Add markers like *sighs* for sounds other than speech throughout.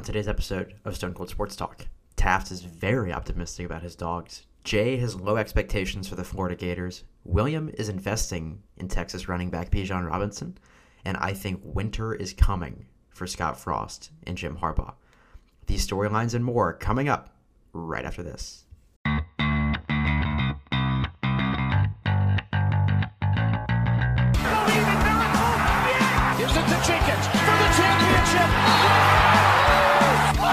On today's episode of Stone Cold Sports Talk, Taft is very optimistic about his dogs. Jay has low expectations for the Florida Gators. William is investing in Texas running back Bijan Robinson. And I think winter is coming for Scott Frost and Jim Harbaugh. These storylines and more coming up right after this. Here's it to Jenkins for the championship.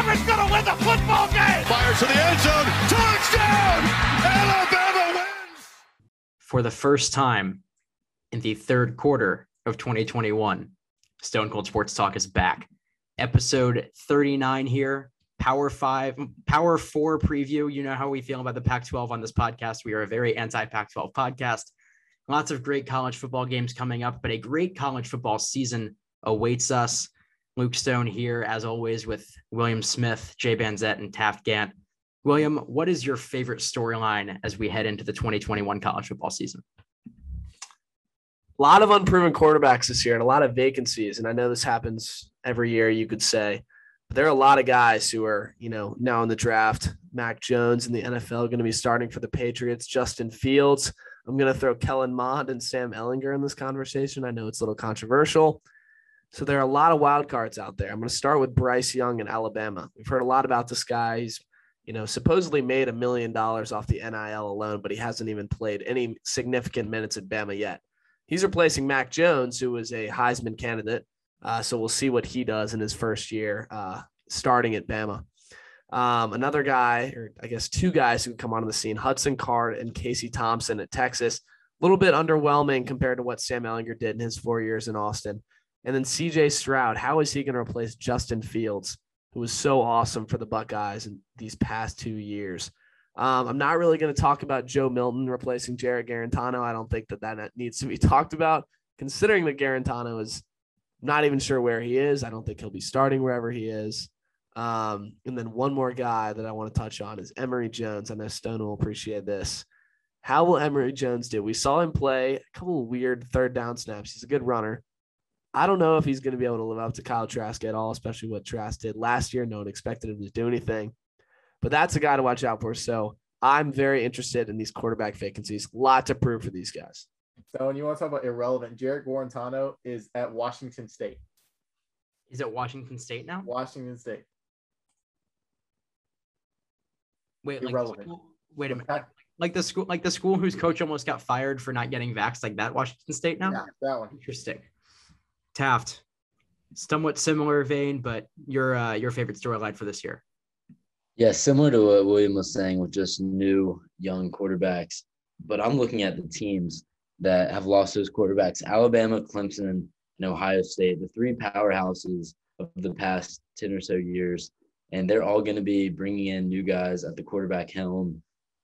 Auburn's going to win the football game. Fires to the end zone. Touchdown! Alabama wins! For the first time in the third quarter of 2021, Stone Cold Sports Talk is back. Episode 39 here. Power five, power four preview. You know how we feel about the Pac 12 on this podcast. We are a very anti Pac 12 podcast. Lots of great college football games coming up, but a great college football season awaits us. Luke Stone here, as always, with William Smith, Jay Banzett, and Taft Gant. William, what is your favorite storyline as we head into the 2021 college football season? A lot of unproven quarterbacks this year and a lot of vacancies. And I know this happens every year, you could say. But there are a lot of guys who are, you know, now in the draft. Mac Jones in the NFL going to be starting for the Patriots. Justin Fields I'm going to throw Kellen Mond and Sam Ehlinger in this conversation. I know it's a little controversial. So there are a lot of wild cards out there. I'm going to start with Bryce Young in Alabama. We've heard a lot about this guy. He's, you know, supposedly made a million dollars off the NIL alone, but he hasn't even played any significant minutes at Bama yet. He's replacing Mac Jones, who was a Heisman candidate. Uh, so we'll see what he does in his first year uh, starting at Bama. Um, another guy, or I guess two guys who come onto the scene, Hudson Card and Casey Thompson at Texas. A little bit underwhelming compared to what Sam Ehlinger did in his four years in Austin. And then CJ Stroud, how is he going to replace Justin Fields, who was so awesome for the Buckeyes in these past two years? Um, I'm not really going to talk about Joe Milton replacing Jarrett Guarantano. I don't think that that needs to be *laughs* talked about, considering that Guarantano is not even sure where he is. I don't think he'll be starting wherever he is. Um, and then one more guy that I want to touch on is Emory Jones. I know Stone will appreciate this. How will Emory Jones do? We saw him play a couple weird third down snaps. He's a good runner. I don't know if he's going to be able to live up to Kyle Trask at all, especially what Trask did last year. No one expected him to do anything, but that's a guy to watch out for. So I'm very interested in these quarterback vacancies. A lot to prove for these guys. So when you want to talk about irrelevant, Jarrett Guarantano is at Washington State. Is at Washington State now? Washington State. Wait, like wait a minute. Like the school, like the school whose coach almost got fired for not getting vaxxed, like that Washington State now. Yeah, that one. Interesting. Taft, somewhat similar vein, but your uh, your favorite storyline for this year. Yeah, similar to what William was saying with just new young quarterbacks. But I'm looking at the teams that have lost those quarterbacks: Alabama, Clemson, and Ohio State, the three powerhouses of the past ten or so years and they're all going to be bringing in new guys at the quarterback helm.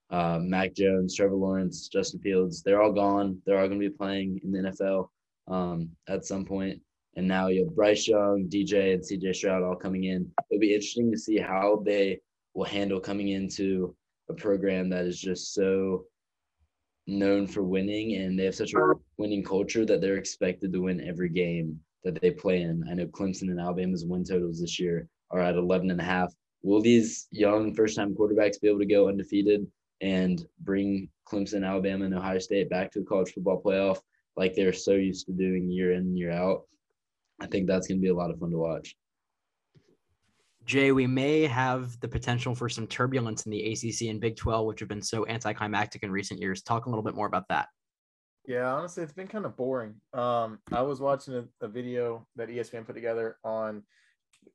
Uh, Mac Jones, Trevor Lawrence, Justin Fields, they're all gone. They're all going to be playing in the NFL um, at some point. And now you have Bryce Young, DJ, and CJ Stroud all coming in. It'll be interesting to see how they will handle coming into a program that is just so known for winning and they have such a winning culture that they're expected to win every game that they play in. I know Clemson and Alabama's win totals this year are at 11 and a half. Will these young first time quarterbacks be able to go undefeated and bring Clemson, Alabama, and Ohio State back to the college football playoff like they're so used to doing year in and year out? I think that's going to be a lot of fun to watch. Jay, we may have the potential for some turbulence in the ACC and Big 12, which have been so anticlimactic in recent years. Talk a little bit more about that. Yeah, honestly, it's been kind of boring. Um, I was watching a, a, video that ESPN put together on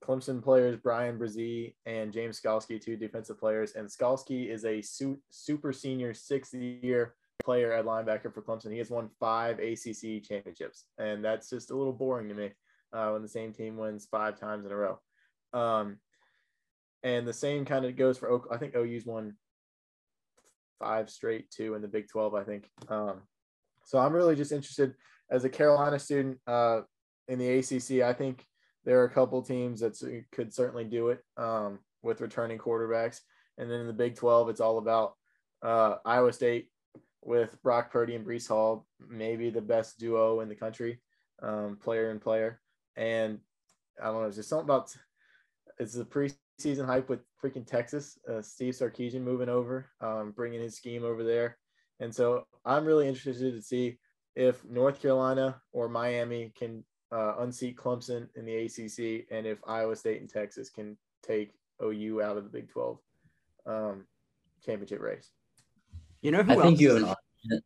Clemson players Bryan Bresee and James Skalski, two defensive players. And Skalski is a su- super senior sixth year player at linebacker for Clemson. He has won five ACC championships, and that's just a little boring to me uh, when the same team wins five times in a row. Um, and the same kind of goes for Oak. I think OU's won five straight too in the Big 12, I think. Um, so I'm really just interested as a Carolina student uh, in the ACC. I think there are a couple teams that could certainly do it um, with returning quarterbacks. And then in the Big 12, it's all about uh, Iowa State with Brock Purdy and Breece Hall, maybe the best duo in the country, um, player and player. And I don't know, it's just something about it's the preseason hype with freaking Texas. Uh, Steve Sarkisian moving over, um, bringing his scheme over there, and so I'm really interested to see if North Carolina or Miami can uh, unseat Clemson in the ACC, and if Iowa State and Texas can take OU out of the Big 12 um, championship race. You know who I else? think you have an argument.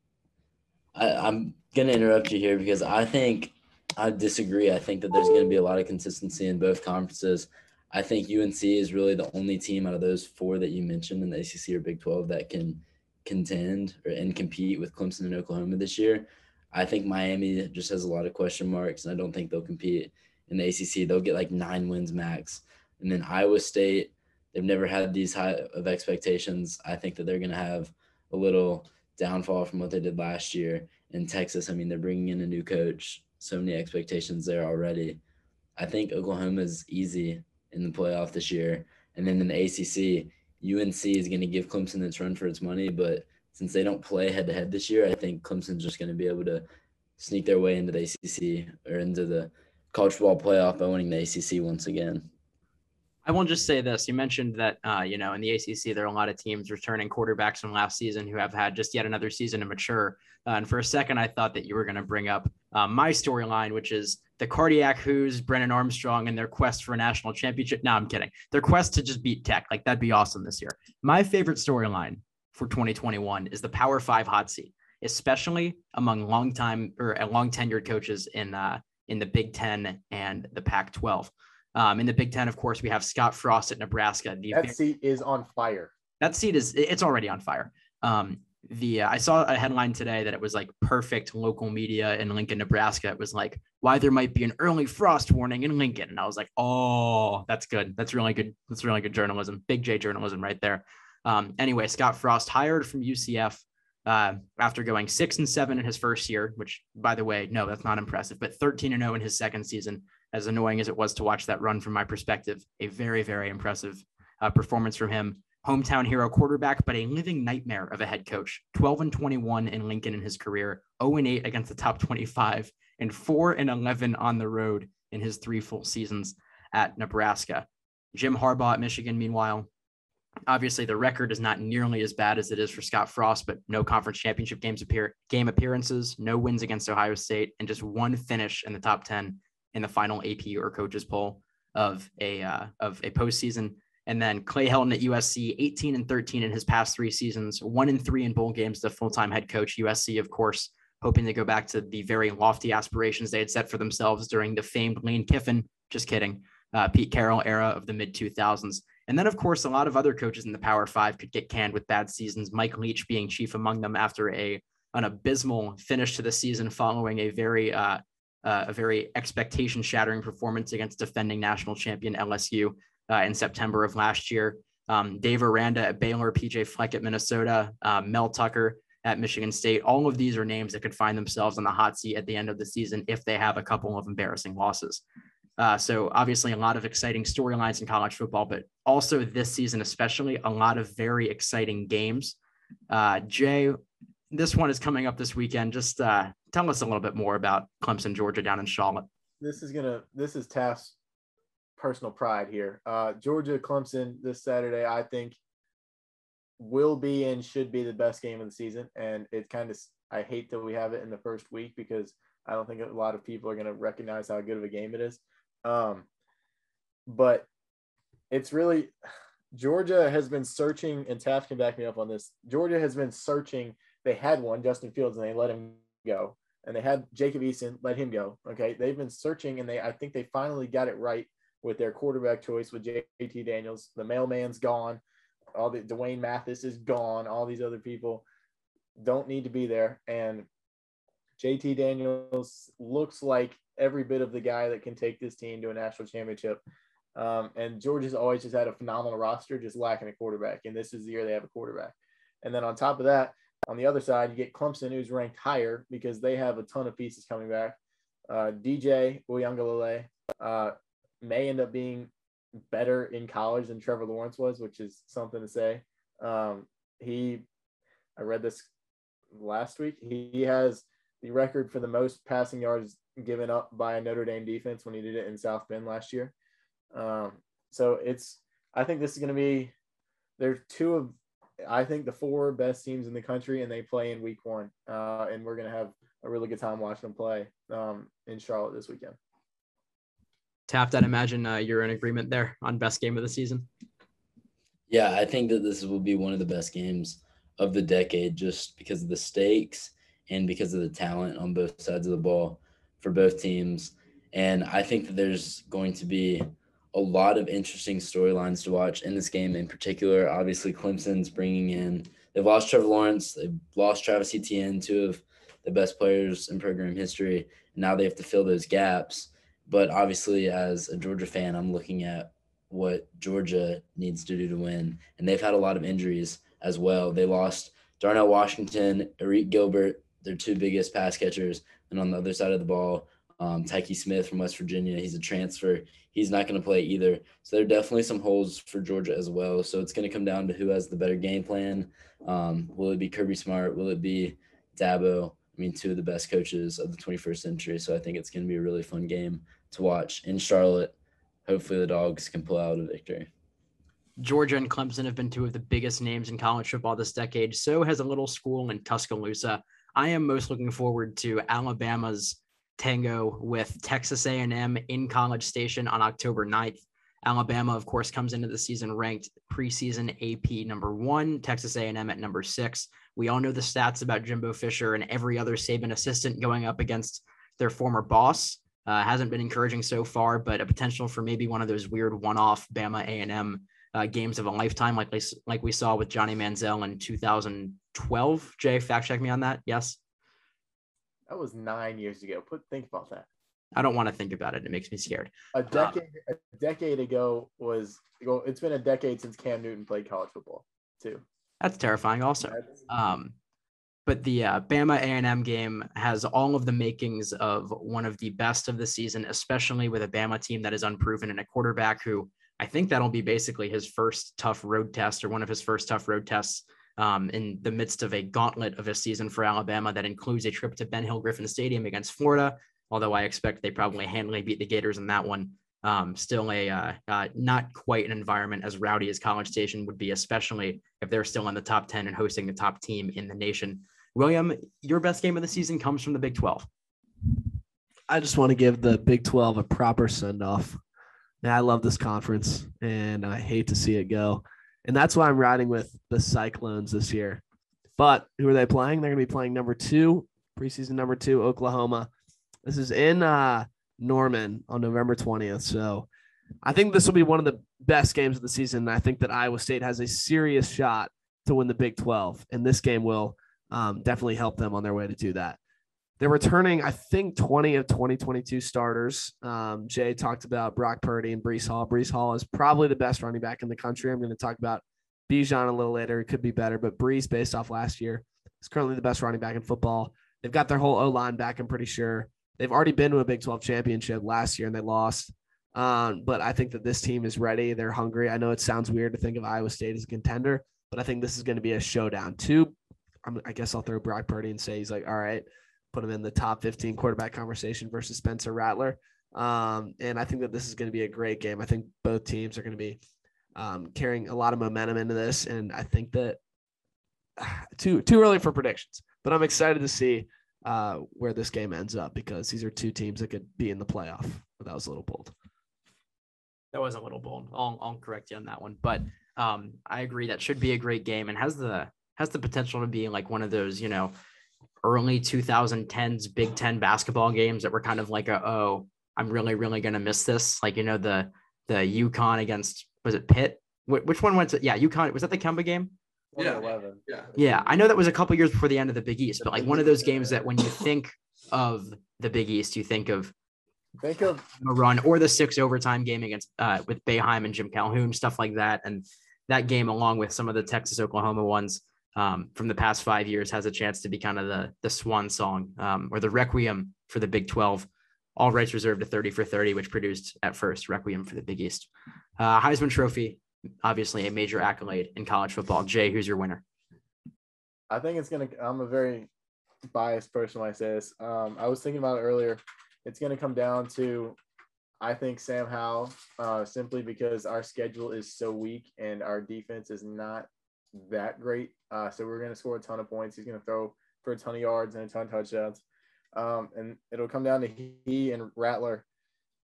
I, I'm gonna interrupt you here because I think I disagree. I think that there's gonna be a lot of consistency in both conferences. I think UNC is really the only team out of those four that you mentioned in the ACC or Big 12 that can contend or and compete with Clemson and Oklahoma this year. I think Miami just has a lot of question marks, and I don't think they'll compete in the ACC. They'll get like nine wins max, and then Iowa State. They've never had these high of expectations. I think that they're going to have a little downfall from what they did last year. In Texas, I mean, they're bringing in a new coach. So many expectations there already. I think Oklahoma is easy in the playoff this year. And then in the ACC, UNC is going to give Clemson its run for its money. But since they don't play head to head this year, I think Clemson's just going to be able to sneak their way into the ACC or into the college football playoff by winning the ACC once again. I will just say this. You mentioned that, uh, you know, in the ACC, there are a lot of teams returning quarterbacks from last season who have had just yet another season to mature. Uh, and for a second, I thought that you were going to bring up uh, my storyline, which is the cardiac Hoos, Brennan Armstrong, and their quest for a national championship. No, I'm kidding. Their quest to just beat Tech. Like, that'd be awesome this year. My favorite storyline for 2021 is the Power Five hot seat, especially among long time or long tenured coaches in, uh, in the Big Ten and the Pac 12. Um, in the Big Ten, of course, we have Scott Frost at Nebraska. The that seat is on fire. That seat is it's already on fire. Um, the uh, I saw a headline today that it was like perfect local media in Lincoln, Nebraska. It was like why there might be an early frost warning in Lincoln, and I was like, oh, that's good. That's really good. That's really good journalism. Big J journalism right there. Um, anyway, Scott Frost hired from UCF uh, after going six and seven in his first year, which by the way, no, that's not impressive, but 13 and 0 in his second season as annoying as it was to watch that run from my perspective, a very, very impressive uh, performance from him. Hometown hero quarterback, but a living nightmare of a head coach. 12 and 21 in Lincoln in his career, 0 and 8 against the top 25, and 4 and 11 on the road in his three full seasons at Nebraska. Jim Harbaugh at Michigan, meanwhile, obviously the record is not nearly as bad as it is for Scott Frost, but no conference championship games appear game appearances, no wins against Ohio State, and just one finish in the top 10 in the final AP or coaches poll of a uh, of a postseason. And then Clay Helton at USC, 18 and 13 in his past three seasons, one and three in bowl games. The full time head coach USC, of course, hoping to go back to the very lofty aspirations they had set for themselves during the famed Lane Kiffin, just kidding, uh, Pete Carroll era of the mid 2000s. And then, of course, a lot of other coaches in the Power Five could get canned with bad seasons. Mike Leach being chief among them after a an abysmal finish to the season following a very uh, uh, a very expectation shattering performance against defending national champion LSU uh, in September of last year. Um, Dave Aranda at Baylor, PJ Fleck at Minnesota, uh, Mel Tucker at Michigan State. All of these are names that could find themselves on the hot seat at the end of the season if they have a couple of embarrassing losses. Uh, so obviously a lot of exciting storylines in college football, but also this season, especially a lot of very exciting games. Uh, Jay, this one is coming up this weekend. Just uh, tell us a little bit more about Clemson, Georgia, down in Charlotte. This is gonna. This is Taft's personal pride here. Uh, Georgia, Clemson this Saturday. I think will be and should be the best game of the season. And it kind of. I hate that we have it in the first week because I don't think a lot of people are going to recognize how good of a game it is. Um, but it's really Georgia has been searching, and Taft can back me up on this. Georgia has been searching they had one, Justin Fields, and they let him go. And they had Jacob Eason, let him go. Okay. They've been searching and they I think they finally got it right with their quarterback choice with JT Daniels. The mailman's gone. All the D'Wan Mathis is gone. All these other people don't need to be there. And JT Daniels looks like every bit of the guy that can take this team to a national championship. Um, and Georgia's always just had a phenomenal roster, just lacking a quarterback. And this is the year they have a quarterback. And then on top of that, on the other side, you get Clemson, who's ranked higher because they have a ton of pieces coming back. Uh, DJ Uiagalelei uh, may end up being better in college than Trevor Lawrence was, which is something to say. Um, he, I read this last week. He, he has the record for the most passing yards given up by a Notre Dame defense when he did it in South Bend last year. Um, So it's I think this is going to be they're two of I think the four best teams in the country, and they play in week one. Uh, and we're going to have a really good time watching them play um, in Charlotte this weekend. Taft, I'd imagine uh, you're in agreement there on best game of the season. Yeah, I think that this will be one of the best games of the decade just because of the stakes and because of the talent on both sides of the ball for both teams. And I think that there's going to be a lot of interesting storylines to watch in this game in particular. Obviously, Clemson's bringing in, they've lost Trevor Lawrence, they've lost Travis Etienne, two of the best players in program history. And now they have to fill those gaps. But obviously, as a Georgia fan, I'm looking at what Georgia needs to do to win. And they've had a lot of injuries as well. They lost Darnell Washington, Arik Gilbert, their two biggest pass catchers. And on the other side of the ball, um, Tykee Smith from West Virginia. He's a transfer. He's not going to play either. So there are definitely some holes for Georgia as well. So it's going to come down to who has the better game plan. Um, will it be Kirby Smart? Will it be Dabo? I mean, two of the best coaches of the 21st century. So I think it's going to be a really fun game to watch in Charlotte. Hopefully, the dogs can pull out a victory. Georgia and Clemson have been two of the biggest names in college football this decade. So has a little school in Tuscaloosa. I am most looking forward to Alabama's tango with Texas A&M in College Station on October 9th. Alabama, of course, comes into the season ranked preseason AP number one, Texas A&M at number six. We all know the stats about Jimbo Fisher and every other Saban assistant going up against their former boss. Uh, hasn't been encouraging so far, but a potential for maybe one of those weird one-off Bama A&M uh, games of a lifetime, like like we saw with Johnny Manziel in 2012. Jay, fact check me on that. Yes. That was nine years ago. Put think about that. I don't want to think about it. It makes me scared. A decade, a decade ago was. Well, it's been a decade since Cam Newton played college football, too. That's terrifying. Also, um, but the uh, Bama A&M game has all of the makings of one of the best of the season, especially with a Bama team that is unproven and a quarterback who I think that'll be basically his first tough road test or one of his first tough road tests um, in the midst of a gauntlet of a season for Alabama that includes a trip to Ben Hill Griffin Stadium against Florida. Although I expect they probably handily beat the Gators in that one. Um, still a uh, uh, not quite an environment as rowdy as College Station would be, especially if they're still in the top 10 and hosting the top team in the nation. William, your best game of the season comes from the Big 12. I just want to give the Big 12 a proper send off. I love this conference and I hate to see it go. And that's why I'm riding with the Cyclones this year. But who are they playing? They're going to be playing number two, preseason number two, Oklahoma. This is in uh, Norman on November 20th. So I think this will be one of the best games of the season. I think that Iowa State has a serious shot to win the Big 12. And this game will um, definitely help them on their way to do that. They're returning, I think, 20 of 2022 starters. Um, Jay talked about Brock Purdy and Breece Hall. Breece Hall is probably the best running back in the country. I'm going to talk about Bijan a little later. It could be better, but Breece, based off last year, is currently the best running back in football. They've got their whole O line back, I'm pretty sure. They've already been to a Big 12 championship last year and they lost. Um, but I think that this team is ready. They're hungry. I know it sounds weird to think of Iowa State as a contender, but I think this is going to be a showdown. Two, I guess I'll throw Brock Purdy and say he's like, all right, put him in the top 15 quarterback conversation versus Spencer Rattler. Um, and I think that this is going to be a great game. I think both teams are going to be um, carrying a lot of momentum into this, and I think that *sighs* too too early for predictions, but I'm excited to see uh, where this game ends up because these are two teams that could be in the playoff. That was a little bold. That was a little bold. I'll, I'll correct you on that one, but um, I agree that should be a great game and has the has the potential to be like one of those you know early 2010s Big Ten basketball games that were kind of like a oh I'm really really gonna miss this. Like you know the the UConn against was it Pitt? Wh- which one went to yeah UConn was that the Kemba game? Yeah. Yeah. yeah. I know that was a couple years before the end of the Big East but like one of those games that when you think of the Big East you think of Think of a run or the six overtime game against uh, with Boeheim and Jim Calhoun stuff like that. And that game along with some of the Texas Oklahoma ones um, from the past five years has a chance to be kind of the the swan song um, or the requiem for the Big 12. All rights reserved to 30 for 30, which produced at first requiem for the Big East. Uh, Heisman Trophy, obviously a major accolade in college football. Jay, who's your winner? I think it's gonna. I'm a very biased person when I say this. Um, I was thinking about it earlier. It's gonna come down to I think Sam Howell, uh, simply because our schedule is so weak and our defense is not that great. Uh, so we're going to score a ton of points. He's going to throw for a ton of yards and a ton of touchdowns. Um, and it'll come down to he and Rattler.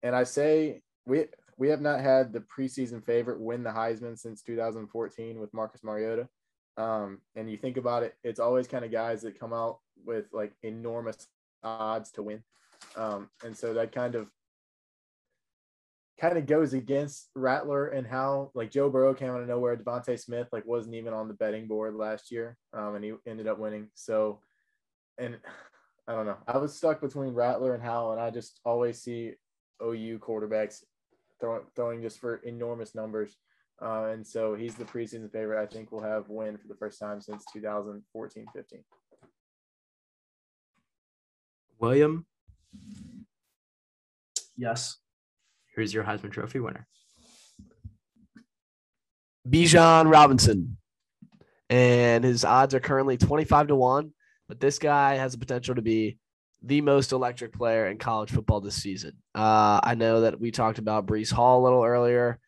And I say we we have not had the preseason favorite win the Heisman since 2014 with Marcus Mariota. Um, and you think about it, it's always kind of guys that come out with like enormous odds to win. Um, and so that kind of kind of goes against Rattler and how like Joe Burrow came out of nowhere. DeVonta Smith like wasn't even on the betting board last year, um, and he ended up winning. So, and *sighs* I don't know. I was stuck between Rattler and Howell, and I just always see OU quarterbacks throwing throwing just for enormous numbers. Uh, and so he's the preseason favorite. I think we'll have win for the first time since 2014 15. William, Yes. Who's your Heisman Trophy winner? Bijan Robinson. And his odds are currently 25 to 1, but this guy has the potential to be the most electric player in college football this season. Uh, I know that we talked about Breece Hall a little earlier,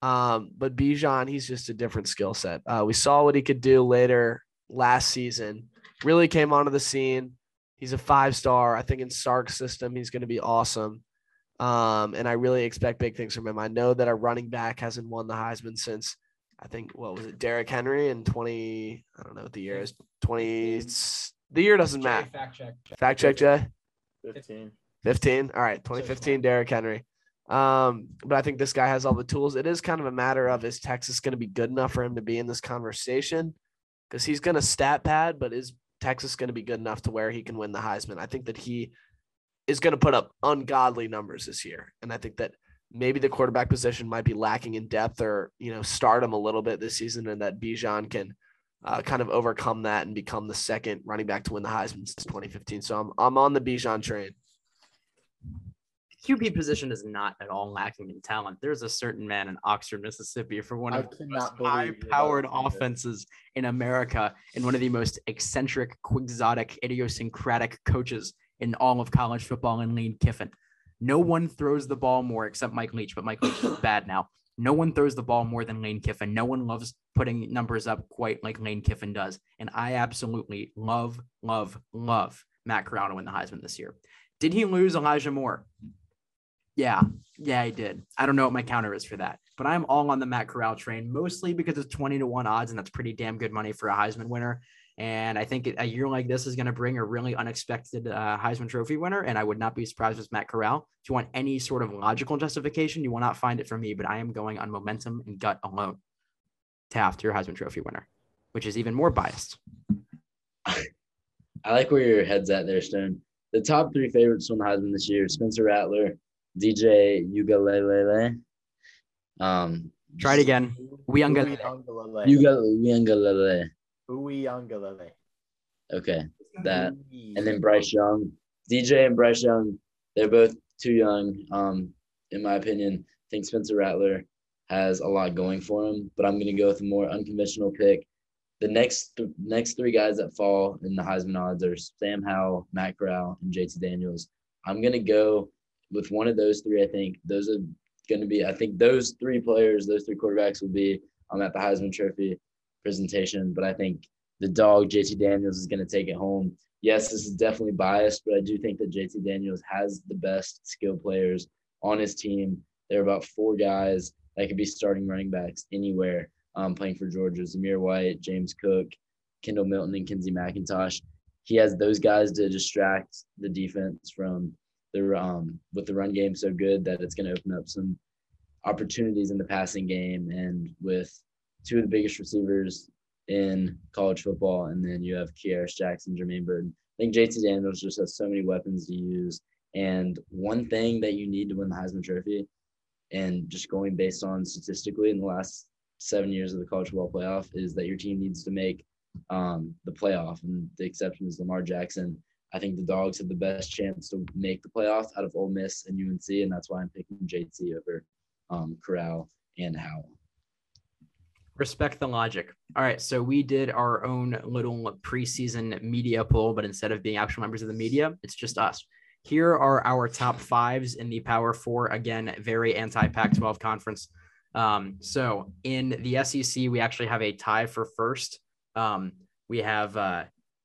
um, but Bijan, he's just a different skill set. Uh, we saw what he could do later last season, really came onto the scene. He's a five star. I think in Sark's system, he's going to be awesome. Um, and I really expect big things from him. I know that our running back hasn't won the Heisman since I think what was it, Derrick Henry in 20, I don't know what the year is, 20, the year doesn't matter. Fact check. Fact check, Jay. 15. 15. All right, 2015 Derrick Henry. Um, but I think this guy has all the tools. It is kind of a matter of is Texas going to be good enough for him to be in this conversation? Because he's going to stat pad, but is Texas going to be good enough to where he can win the Heisman? I think that he is going to put up ungodly numbers this year, and I think that maybe the quarterback position might be lacking in depth or you know stardom a little bit this season, and that Bijan can uh, kind of overcome that and become the second running back to win the Heisman since 2015. So I'm I'm on the Bijan train. QB position is not at all lacking in talent. There's a certain man in Oxford, Mississippi, for one I of the most believe high-powered to say this. offenses in America, and one of the most eccentric, quixotic, idiosyncratic coaches in all of college football, in Lane Kiffin. No one throws the ball more except Mike Leach, but Mike Leach is *coughs* bad now. No one throws the ball more than Lane Kiffin. No one loves putting numbers up quite like Lane Kiffin does. And I absolutely love, love, love Matt Corral to win the Heisman this year. Did he lose Elijah Moore? Yeah, yeah, he did. I don't know what my counter is for that, but I'm all on the Matt Corral train, mostly because it's 20 to 1 odds, and that's pretty damn good money for a Heisman winner. And I think a year like this is going to bring a really unexpected uh, Heisman Trophy winner. And I would not be surprised if it's Matt Corral. If you want any sort of logical justification, you will not find it from me, but I am going on momentum and gut alone. Taft, your Heisman Trophy winner, which is even more biased. I like where your head's at there, Stone. The top three favorites from the Heisman this year: Spencer Rattler, DJ Ugalele. Um, Try it again. We Ui Unga. Ungalele. Ugalele. Ui Ungalele. Okay, that. And then Bryce Young, DJ and Bryce Young, they're both too young. Um, in my opinion, I think Spencer Rattler has a lot going for him, but I'm gonna go with a more unconventional pick. The next th- next three guys that fall in the Heisman odds are Sam Howell, Matt Corral, and JT Daniels. I'm gonna go with one of those three. I think those are gonna be. I think those three players, those three quarterbacks, will be um, at the Heisman Trophy presentation. But I think the dog JT Daniels is gonna take it home yes, this is definitely biased, but I do think that JT Daniels has the best skill players on his team. There are about four guys that could be starting running backs anywhere um, playing for Georgia. Zamir White, James Cook, Kendall Milton, and Kinsey McIntosh. He has those guys to distract the defense from the um with the run game so good that it's going to open up some opportunities in the passing game and with two of the biggest receivers in college football, and then you have Kearis Jackson, Jermaine Burton. I think JT Daniels just has so many weapons to use. And one thing that you need to win the Heisman Trophy, and just going based on statistically in the last seven years of the college football playoff, is that your team needs to make um, the playoff. And the exception is Lamar Jackson. I think the Dogs have the best chance to make the playoff out of Ole Miss and UNC, and that's why I'm picking JT over um, Corral and Howell. Respect the logic. All right. So we did our own little preseason media poll, but instead of being actual members of the media, it's just us. here are our top fives in the Power Four. Again, very anti Pac 12 conference. Um, so in the SEC, we actually have a tie for first. Um, we have uh,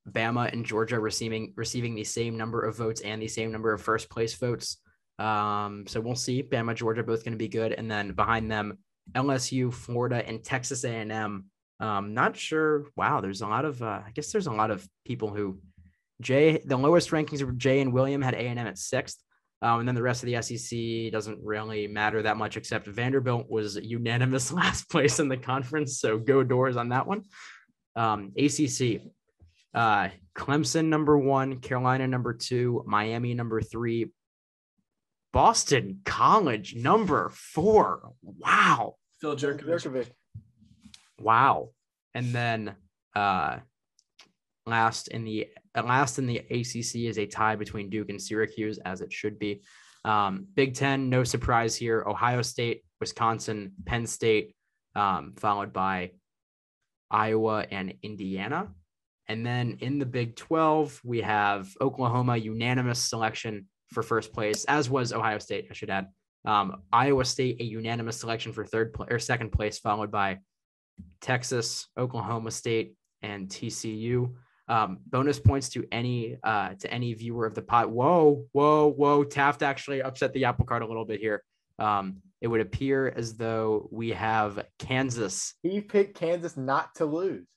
Bama and Georgia receiving receiving the same number of votes and the same number of first place votes. Um, so we'll see. Bama, Georgia, both going to be good, and then behind them, LSU, Florida, and Texas A&M. Um, not sure. Wow, there's a lot of. Uh, I guess there's a lot of people who Jay. The lowest rankings were Jay and William had A&M at sixth. Um, and then the rest of the SEC doesn't really matter that much, except Vanderbilt was unanimous *laughs* last place in the conference. So go Dores on that one. Um, ACC, uh, Clemson number one, Carolina number two, Miami number three, Boston College number four. Wow. Phil Jerkovic. Jurkovec. Wow. And then uh, last in the last in the ACC is a tie between Duke and Syracuse, as it should be. Um, Big Ten, no surprise here. Ohio State, Wisconsin, Penn State, um, followed by Iowa and Indiana. And then in the Big 12, we have Oklahoma unanimous selection for first place, as was Ohio State, I should add. Um, Iowa State, a unanimous selection for third pl- or second place, followed by Texas, Oklahoma State, and TCU. Um, bonus points to any uh, to any viewer of the pot. Whoa, whoa, whoa! Taft actually upset the apple cart a little bit here. Um, it would appear as though we have Kansas. He picked Kansas not to lose.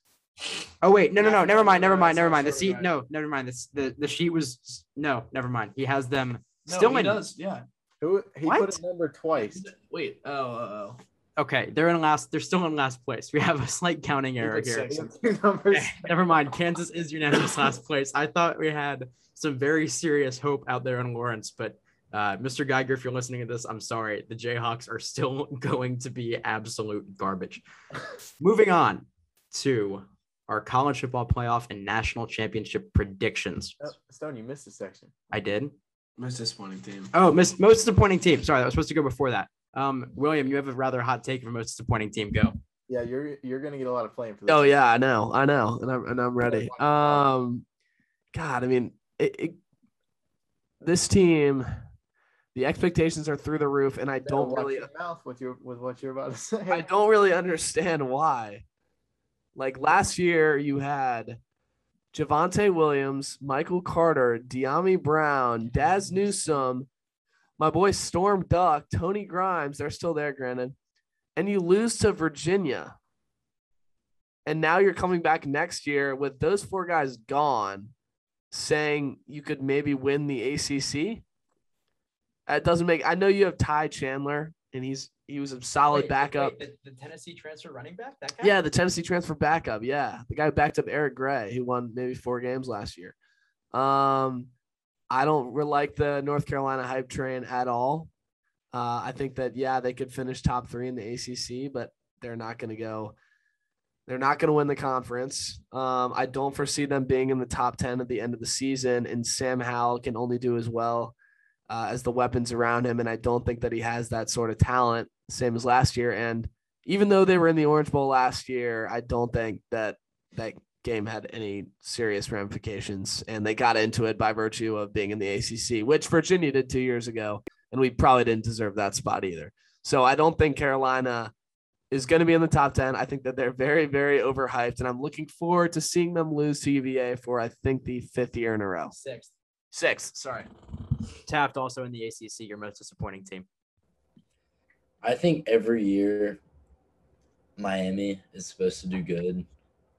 Oh wait, no, no, no, never mind, never mind, never mind. The seat, no, never mind. This the the sheet was no, never mind. He has them No, still he in. does. Yeah. Who he What? put a number twice. Wait. Oh. Oh. Okay, they're in last. They're still in last place. We have a slight counting error here. six. He had two numbers. *laughs* Never mind. Kansas is unanimous last place. I thought we had some very serious hope out there in Lawrence, but uh, Mr. Geiger, if you're listening to this, I'm sorry. The Jayhawks are still *laughs* going to be absolute garbage. *laughs* Moving on to our college football playoff and national championship predictions. Oh, Stone, you missed a section. I did. Most disappointing team. Oh, miss, most disappointing team. Sorry, that was supposed to go before that. Um, William, you have a rather hot take for most disappointing team. Go. Yeah, you're you're gonna get a lot of flame for this. Oh yeah, I know, I know, and I'm and I'm ready. Um, God, I mean, it, it, this team, the expectations are through the roof, and I don't really, your mouth with your with what you're about to say. I don't really understand why. Like last year, you had Javonte Williams, Michael Carter, Dyami Brown, Dazz Newsome, my boy Storm Duck, Tony Grimes. They're still there, granted. And you lose to Virginia. And now you're coming back next year with those four guys gone, saying you could maybe win the ACC. That doesn't make. I know you have Ty Chandler, and he's he was a solid backup. the, Tennessee transfer running back. That Yeah, the Tennessee transfer backup. Yeah, the guy who backed up Eric Gray, who won maybe four games last year. Um, I don't really like the North Carolina hype train at all. Uh, I think that yeah, they could finish top three in the ACC, but they're not going to go. They're not going to win the conference. Um, I don't foresee them being in the top ten at the end of the season, and Sam Howell can only do as well uh, as the weapons around him, and I don't think that he has that sort of talent, same as last year. And even though they were in the Orange Bowl last year, I don't think that that game had any serious ramifications. And they got into it by virtue of being in the ACC, which Virginia did two years ago. And we probably didn't deserve that spot either. So I don't think Carolina is going to be in the top 10. I think that they're very, very overhyped. And I'm looking forward to seeing them lose to UVA for, I think, the fifth year in a row. Sixth. Sixth, sorry. Taft also in the ACC. Your most disappointing team. I think every year Miami is supposed to do good.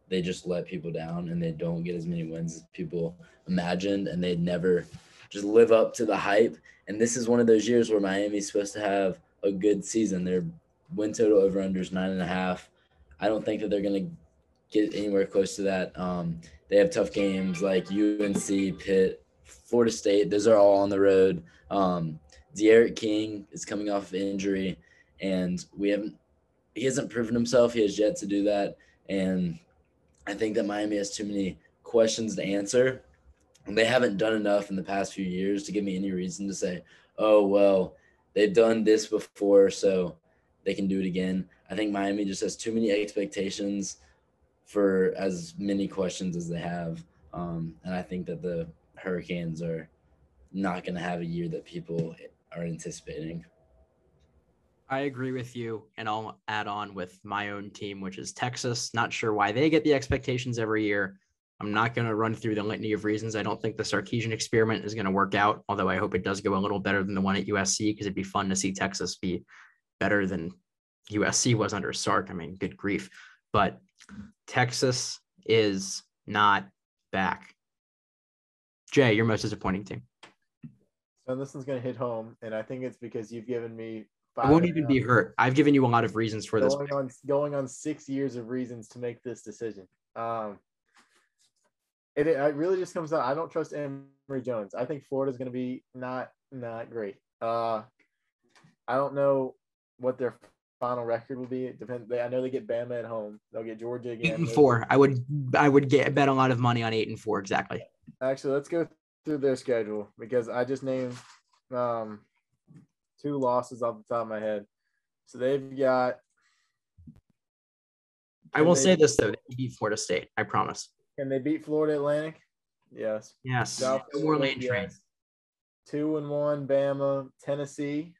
They just let people down and they don't get as many wins as people imagined and they never just live up to the hype. And this is one of those years where Miami's supposed to have a good season. Their win total over under is nine and a half. I don't think that they're gonna get anywhere close to that. Um, they have tough games like UNC, Pitt, Florida State. Those are all on the road. Um, King is coming off of injury, and we haven't. He hasn't proven himself. He has yet to do that, and I think that Miami has too many questions to answer. And they haven't done enough in the past few years to give me any reason to say, "Oh well, they've done this before, so they can do it again." I think Miami just has too many expectations for as many questions as they have, um, and I think that the Hurricanes are not going to have a year that people are anticipating. I agree with you, and I'll add on with my own team, which is Texas. Not sure why they get the expectations every year. I'm not going to run through the litany of reasons. I don't think the Sarkisian experiment is going to work out, although I hope it does go a little better than the one at USC because it'd be fun to see Texas be better than USC was under Sark. I mean, good grief. But Texas is not back. Jay, your most disappointing team. So this one's gonna hit home, and I think it's because you've given me. I won't even be hurt. I've given you a lot of reasons for this. going on going on six years of reasons to make this decision. Um, it, it really just comes out. I don't trust Emory Jones. I think Florida's going to be not not great. Uh, I don't know what their final record will be. It depends. They, I know they get Bama at home. They'll get Georgia again. Eight and four. I would I would get bet a lot of money on eight and four exactly. Actually, let's go through their schedule because I just named um, two losses off the top of my head. So they've got I will they- say this though, they beat Florida State. I promise. Can they beat Florida Atlantic? Yes. Yes. South more lane train. yes. Two and one, Bama, Tennessee,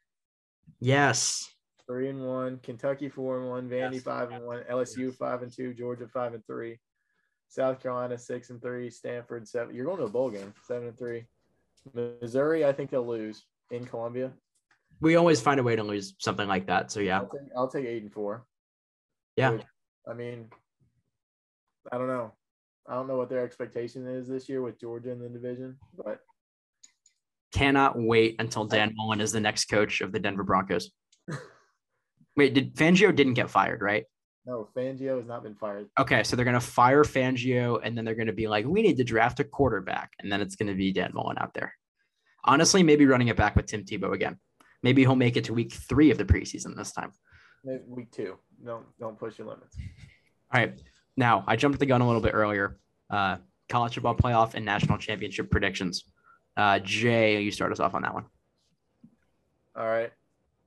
Yes. three and one, Kentucky four and one, Vandy Yes. five and one, LSU five and two, Georgia five and three, South Carolina six and three, Stanford seven. You're going to a bowl game, seven and three. Missouri, I think they'll lose in Columbia. We always find a way to lose something like that. So yeah. I'll take, I'll take eight and four. Yeah. Which, I mean, I don't know. I don't know what their expectation is this year with Georgia in the division, but Cannot wait until Dan Mullen is the next coach of the Denver Broncos. *laughs* Wait, did Fangio didn't get fired, right? No, Fangio has not been fired. Okay, so they're gonna fire Fangio, and then they're gonna be like, "We need to draft a quarterback," and then it's gonna be Dan Mullen out there. Honestly, maybe running it back with Tim Tebow again. Maybe he'll make it to week three of the preseason this time. Week two. Don't don't push your limits. All right. Now, I jumped the gun a little bit earlier. Uh, college football playoff and national championship predictions. Uh, Jay, you start us off on that one. All right.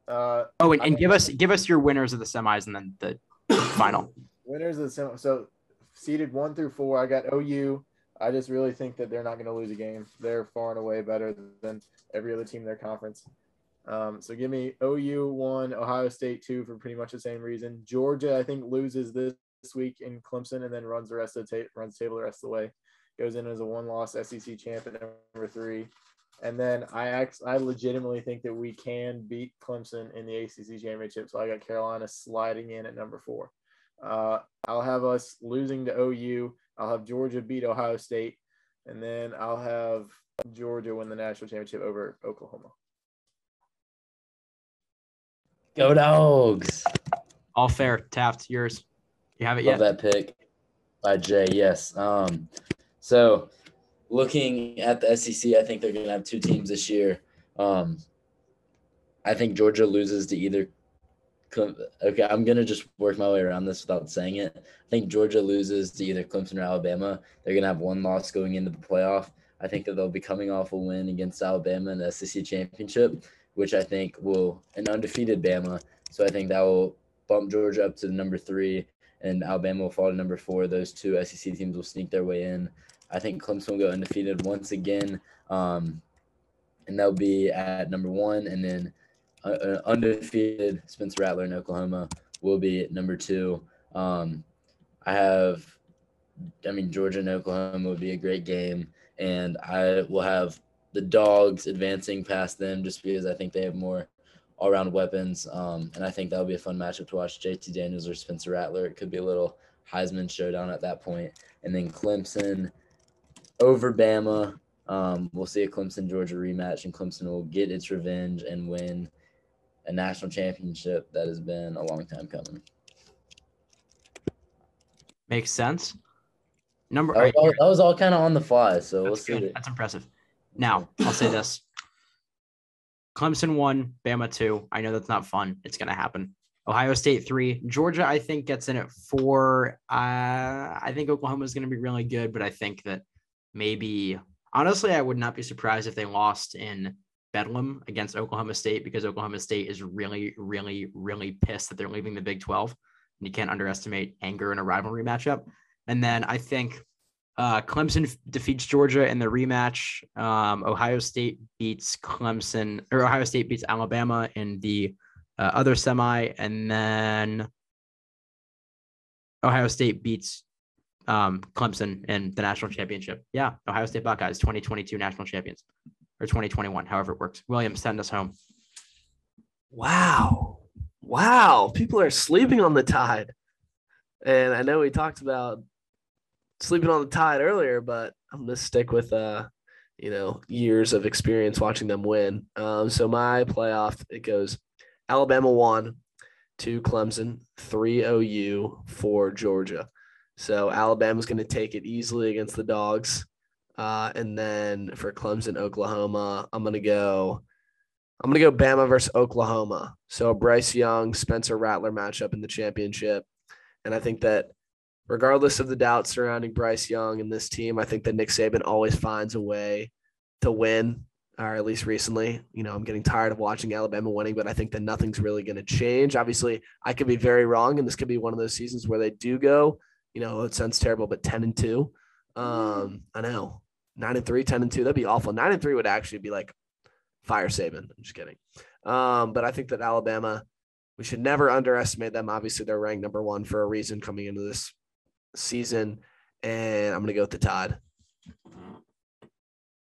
Uh, Oh, and, and give us give us your winners of the semis and then the final. winners of the so seeded one through four. I got OU. I just really think that they're not going to lose a game. They're far and away better than every other team in their conference. Um, so give me OU one, Ohio State two for pretty much the same reason. Georgia, I think, loses this, week in Clemson and then runs the rest of the ta- runs table the rest of the way. Goes in as a one-loss SEC champ at number three. And then I act, I legitimately think that we can beat Clemson in the ACC championship. So I got Carolina sliding in at number four. Uh, I'll have us losing to OU. I'll have Georgia beat Ohio State, and then I'll have Georgia win the national championship over Oklahoma. Go dogs. All fair. Taft, yours. You have it Love yet? that pick by Jay. Yes. Um, so looking at the SEC, I think they're going to have two teams this year. Um, I think Georgia loses to either. Okay, I'm gonna just work my way around this without saying it. I think Georgia loses to either Clemson or Alabama. They're gonna have one loss going into the playoff. I think that they'll be coming off a win against Alabama in the SEC championship, which I think will an undefeated Bama. So I think that will bump Georgia up to number three, and Alabama will fall to number four. Those two SEC teams will sneak their way in. I think Clemson will go undefeated once again, um, and they'll be at number one, and then uh, uh, undefeated Spencer Rattler in Oklahoma will be at number two. Um, I have, I mean, Georgia and Oklahoma would be a great game, and I will have the dogs advancing past them just because I think they have more all around weapons. Um, and I think that'll be a fun matchup to watch JT Daniels or Spencer Rattler. It could be a little Heisman showdown at that point. And then Clemson over Bama. Um, we'll see a Clemson Georgia rematch, and Clemson will get its revenge and win a national championship that has been a long time coming. Makes sense. Number That, was all- that was all kind of on the fly, so we'll that's see. good. That's impressive. Now, I'll say this. Clemson one, Bama two. I know that's not fun. It's gonna happen. Ohio State three. Georgia, I think, gets in at four. Uh, I think Oklahoma is gonna be really good, but I think that maybe honestly, I would not be surprised if they lost in Bedlam against Oklahoma State because Oklahoma State is really, really, really pissed that they're leaving the Big 12. And you can't underestimate anger in a rivalry matchup. And then I think Uh, Clemson defeats Georgia in the rematch. Um, Ohio State beats Clemson, or Ohio State beats Alabama in the uh, other semi, and then Ohio State beats um, Clemson and the national championship. Yeah, Ohio State Buckeyes, 2022 national champions, or 2021, however it works. William, send us home. Wow. Wow. People are sleeping on the tide. And I know we talked about sleeping on the tide earlier, but I'm gonna stick with uh, you know, years of experience watching them win. Um, so my playoff it goes Alabama one, two Clemson, three OU, four Georgia. So Alabama's gonna take it easily against the dogs. Uh, and then for Clemson, Oklahoma, I'm gonna go I'm going to go Bama versus Oklahoma. So Bryce Young, Spencer Rattler matchup in the championship. And I think that regardless of the doubts surrounding Bryce Young and this team, I think that Nick Saban always finds a way to win, or at least recently. You know, I'm getting tired of watching Alabama winning, but I think that nothing's really going to change. Obviously, I could be very wrong, and this could be one of those seasons where they do go, you know, it sounds terrible, but 10 and 2. Um, I know. 9 and 3, 10 and 2. That'd be awful. 9 and 3 would actually be like fire Saban. I'm just kidding. Um, but I think that Alabama, we should never underestimate them. Obviously, they're ranked number one for a reason coming into this season. And I'm going to go with the Tide.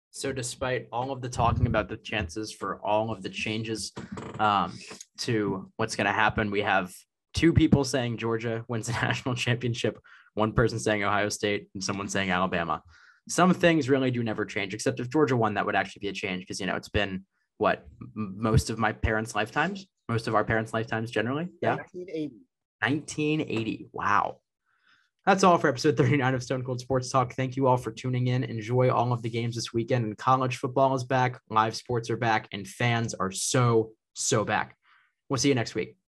So, despite all of the talking about the chances for all of the changes um, to what's going to happen, we have two people saying Georgia wins the *laughs* national championship, one person saying Ohio State, and someone saying Alabama. Some things really do never change, except if Georgia won, that would actually be a change because, you know, it's been what most of my parents' lifetimes, most of our parents' lifetimes generally. Yeah. 1980. 1980. Wow. That's all for episode 39 of Stone Cold Sports Talk. Thank you all for tuning in. Enjoy all of the games this weekend. And college football is back, live sports are back, and fans are so, so back. We'll see you next week.